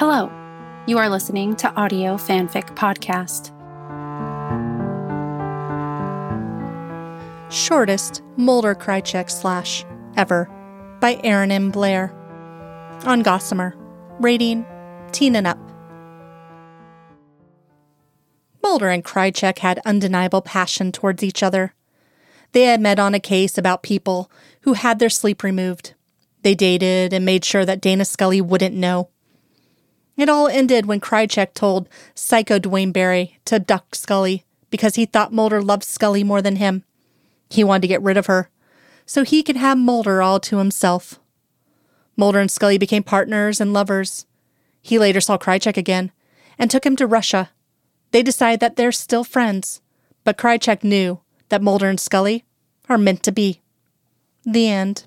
Hello, you are listening to Audio Fanfic Podcast. Shortest Mulder Krycek slash ever by Aaron M. Blair. On Gossamer. Rating Teen and Up. Mulder and Krycek had undeniable passion towards each other. They had met on a case about people who had their sleep removed. They dated and made sure that Dana Scully wouldn't know. It all ended when Krycek told Psycho Duane Barry to abduct Scully because he thought Mulder loved Scully more than him. He wanted to get rid of her so he could have Mulder all to himself. Mulder and Scully became partners and lovers. He later saw Krycek again and took him to Russia. They decide that they're still friends, but Krycek knew that Mulder and Scully are meant to be. The end.